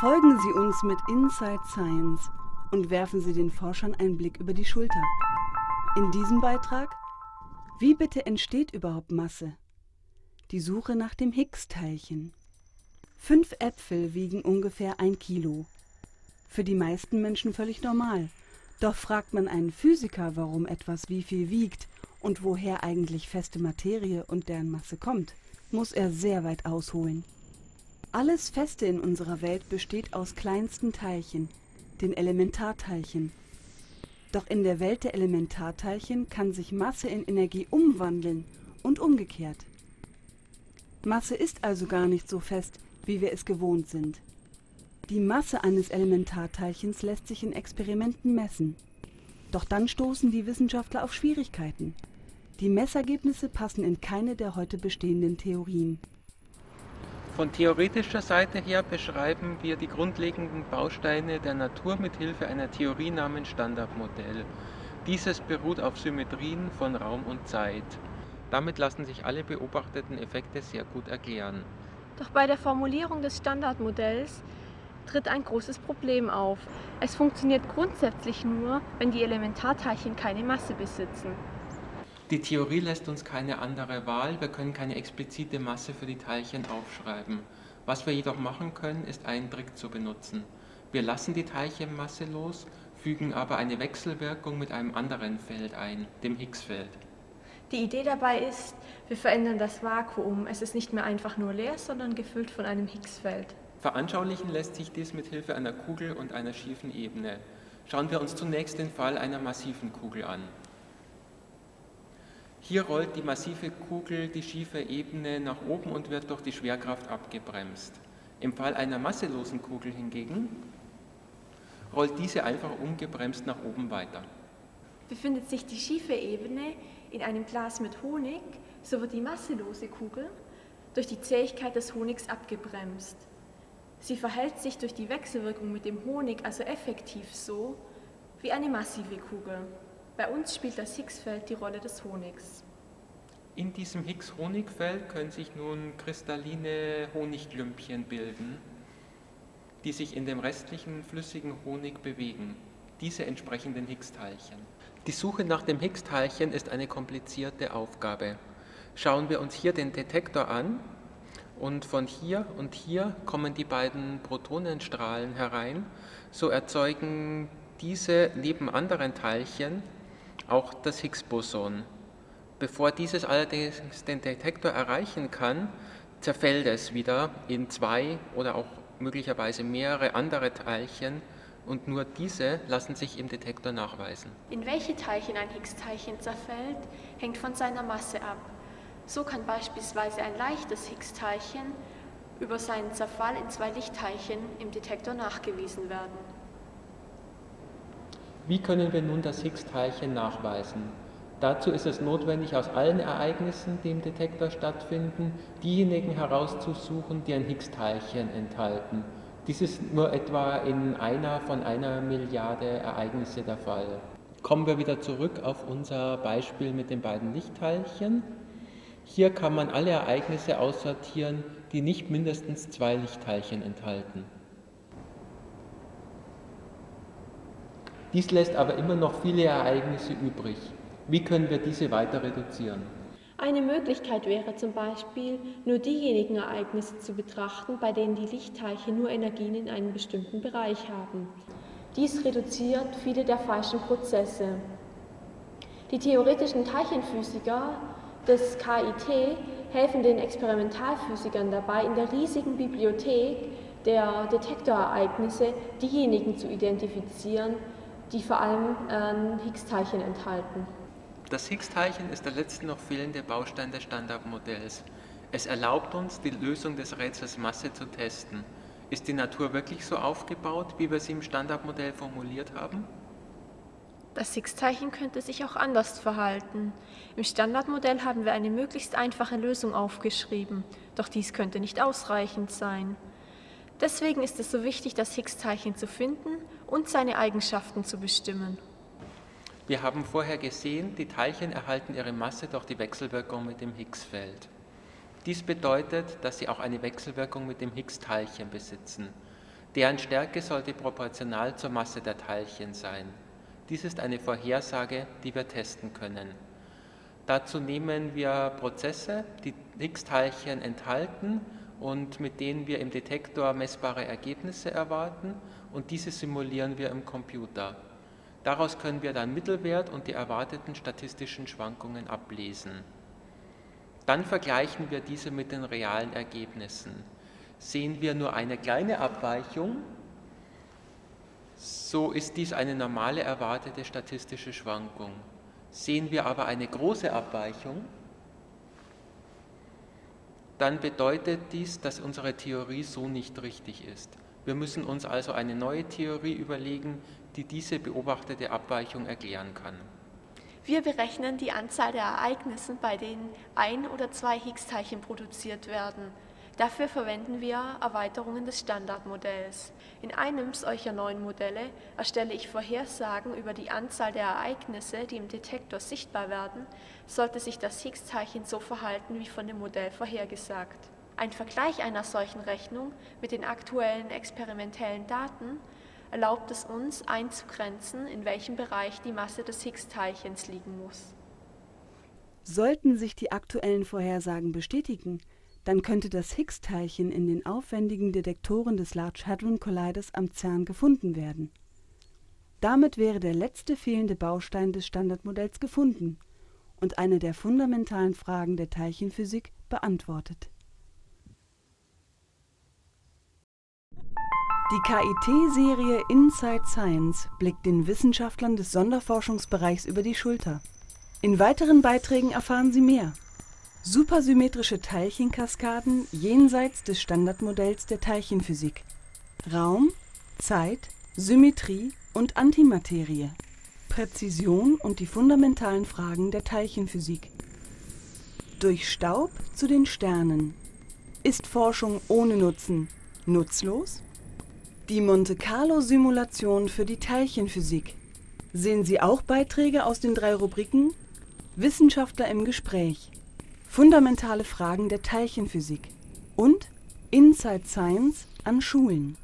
Folgen Sie uns mit Inside Science und werfen Sie den Forschern einen Blick über die Schulter. In diesem Beitrag Wie bitte entsteht überhaupt Masse? Die Suche nach dem Higgs-Teilchen. Fünf Äpfel wiegen ungefähr ein Kilo. Für die meisten Menschen völlig normal. Doch fragt man einen Physiker, warum etwas wie viel wiegt und woher eigentlich feste Materie und deren Masse kommt, muss er sehr weit ausholen. Alles Feste in unserer Welt besteht aus kleinsten Teilchen, den Elementarteilchen. Doch in der Welt der Elementarteilchen kann sich Masse in Energie umwandeln und umgekehrt. Masse ist also gar nicht so fest, wie wir es gewohnt sind. Die Masse eines Elementarteilchens lässt sich in Experimenten messen. Doch dann stoßen die Wissenschaftler auf Schwierigkeiten. Die Messergebnisse passen in keine der heute bestehenden Theorien. Von theoretischer Seite her beschreiben wir die grundlegenden Bausteine der Natur mit Hilfe einer Theorie namens Standardmodell. Dieses beruht auf Symmetrien von Raum und Zeit. Damit lassen sich alle beobachteten Effekte sehr gut erklären. Doch bei der Formulierung des Standardmodells tritt ein großes Problem auf. Es funktioniert grundsätzlich nur, wenn die Elementarteilchen keine Masse besitzen. Die Theorie lässt uns keine andere Wahl, wir können keine explizite Masse für die Teilchen aufschreiben. Was wir jedoch machen können, ist einen Trick zu benutzen. Wir lassen die Teilchenmasse los, fügen aber eine Wechselwirkung mit einem anderen Feld ein, dem Higgs-Feld. Die Idee dabei ist, wir verändern das Vakuum. Es ist nicht mehr einfach nur leer, sondern gefüllt von einem Higgs-Feld. Veranschaulichen lässt sich dies mit Hilfe einer Kugel und einer schiefen Ebene. Schauen wir uns zunächst den Fall einer massiven Kugel an. Hier rollt die massive Kugel die schiefe Ebene nach oben und wird durch die Schwerkraft abgebremst. Im Fall einer masselosen Kugel hingegen rollt diese einfach ungebremst nach oben weiter. Befindet sich die schiefe Ebene in einem Glas mit Honig, so wird die masselose Kugel durch die Zähigkeit des Honigs abgebremst. Sie verhält sich durch die Wechselwirkung mit dem Honig also effektiv so wie eine massive Kugel. Bei uns spielt das Higgsfeld die Rolle des Honigs. In diesem Higgs-Honigfeld können sich nun kristalline Honigklümpchen bilden, die sich in dem restlichen flüssigen Honig bewegen, diese entsprechenden Higgs-Teilchen. Die Suche nach dem Higgs-Teilchen ist eine komplizierte Aufgabe. Schauen wir uns hier den Detektor an, und von hier und hier kommen die beiden Protonenstrahlen herein. So erzeugen diese neben anderen Teilchen auch das Higgs-Boson. Bevor dieses allerdings den Detektor erreichen kann, zerfällt es wieder in zwei oder auch möglicherweise mehrere andere Teilchen und nur diese lassen sich im Detektor nachweisen. In welche Teilchen ein Higgs-Teilchen zerfällt, hängt von seiner Masse ab. So kann beispielsweise ein leichtes Higgs-Teilchen über seinen Zerfall in zwei Lichtteilchen im Detektor nachgewiesen werden. Wie können wir nun das Higgs-Teilchen nachweisen? Dazu ist es notwendig, aus allen Ereignissen, die im Detektor stattfinden, diejenigen herauszusuchen, die ein Higgs-Teilchen enthalten. Dies ist nur etwa in einer von einer Milliarde Ereignisse der Fall. Kommen wir wieder zurück auf unser Beispiel mit den beiden Lichtteilchen. Hier kann man alle Ereignisse aussortieren, die nicht mindestens zwei Lichtteilchen enthalten. Dies lässt aber immer noch viele Ereignisse übrig. Wie können wir diese weiter reduzieren? Eine Möglichkeit wäre zum Beispiel, nur diejenigen Ereignisse zu betrachten, bei denen die Lichtteilchen nur Energien in einem bestimmten Bereich haben. Dies reduziert viele der falschen Prozesse. Die theoretischen Teilchenphysiker des KIT helfen den Experimentalphysikern dabei, in der riesigen Bibliothek der Detektorereignisse diejenigen zu identifizieren, die vor allem äh, Higgs-Teilchen enthalten. Das Higgs-Teilchen ist der letzte noch fehlende Baustein des Standardmodells. Es erlaubt uns, die Lösung des Rätsels Masse zu testen. Ist die Natur wirklich so aufgebaut, wie wir sie im Standardmodell formuliert haben? Das Higgs-Teilchen könnte sich auch anders verhalten. Im Standardmodell haben wir eine möglichst einfache Lösung aufgeschrieben, doch dies könnte nicht ausreichend sein. Deswegen ist es so wichtig, das Higgs-Teilchen zu finden und seine Eigenschaften zu bestimmen. Wir haben vorher gesehen, die Teilchen erhalten ihre Masse durch die Wechselwirkung mit dem Higgs-Feld. Dies bedeutet, dass sie auch eine Wechselwirkung mit dem Higgs-Teilchen besitzen. Deren Stärke sollte proportional zur Masse der Teilchen sein. Dies ist eine Vorhersage, die wir testen können. Dazu nehmen wir Prozesse, die Higgs-Teilchen enthalten und mit denen wir im Detektor messbare Ergebnisse erwarten und diese simulieren wir im Computer. Daraus können wir dann Mittelwert und die erwarteten statistischen Schwankungen ablesen. Dann vergleichen wir diese mit den realen Ergebnissen. Sehen wir nur eine kleine Abweichung, so ist dies eine normale erwartete statistische Schwankung. Sehen wir aber eine große Abweichung, dann bedeutet dies, dass unsere Theorie so nicht richtig ist. Wir müssen uns also eine neue Theorie überlegen, die diese beobachtete Abweichung erklären kann. Wir berechnen die Anzahl der Ereignisse, bei denen ein oder zwei Higgs-Teilchen produziert werden. Dafür verwenden wir Erweiterungen des Standardmodells. In einem solcher neuen Modelle erstelle ich Vorhersagen über die Anzahl der Ereignisse, die im Detektor sichtbar werden, sollte sich das Higgs-Teilchen so verhalten wie von dem Modell vorhergesagt. Ein Vergleich einer solchen Rechnung mit den aktuellen experimentellen Daten erlaubt es uns einzugrenzen, in welchem Bereich die Masse des Higgs-Teilchens liegen muss. Sollten sich die aktuellen Vorhersagen bestätigen, dann könnte das Higgs-Teilchen in den aufwendigen Detektoren des Large Hadron Colliders am CERN gefunden werden. Damit wäre der letzte fehlende Baustein des Standardmodells gefunden und eine der fundamentalen Fragen der Teilchenphysik beantwortet. Die KIT-Serie Inside Science blickt den Wissenschaftlern des Sonderforschungsbereichs über die Schulter. In weiteren Beiträgen erfahren Sie mehr Supersymmetrische Teilchenkaskaden jenseits des Standardmodells der Teilchenphysik. Raum, Zeit, Symmetrie und Antimaterie. Präzision und die fundamentalen Fragen der Teilchenphysik. Durch Staub zu den Sternen. Ist Forschung ohne Nutzen nutzlos? Die Monte Carlo Simulation für die Teilchenphysik. Sehen Sie auch Beiträge aus den drei Rubriken Wissenschaftler im Gespräch Fundamentale Fragen der Teilchenphysik und Inside Science an Schulen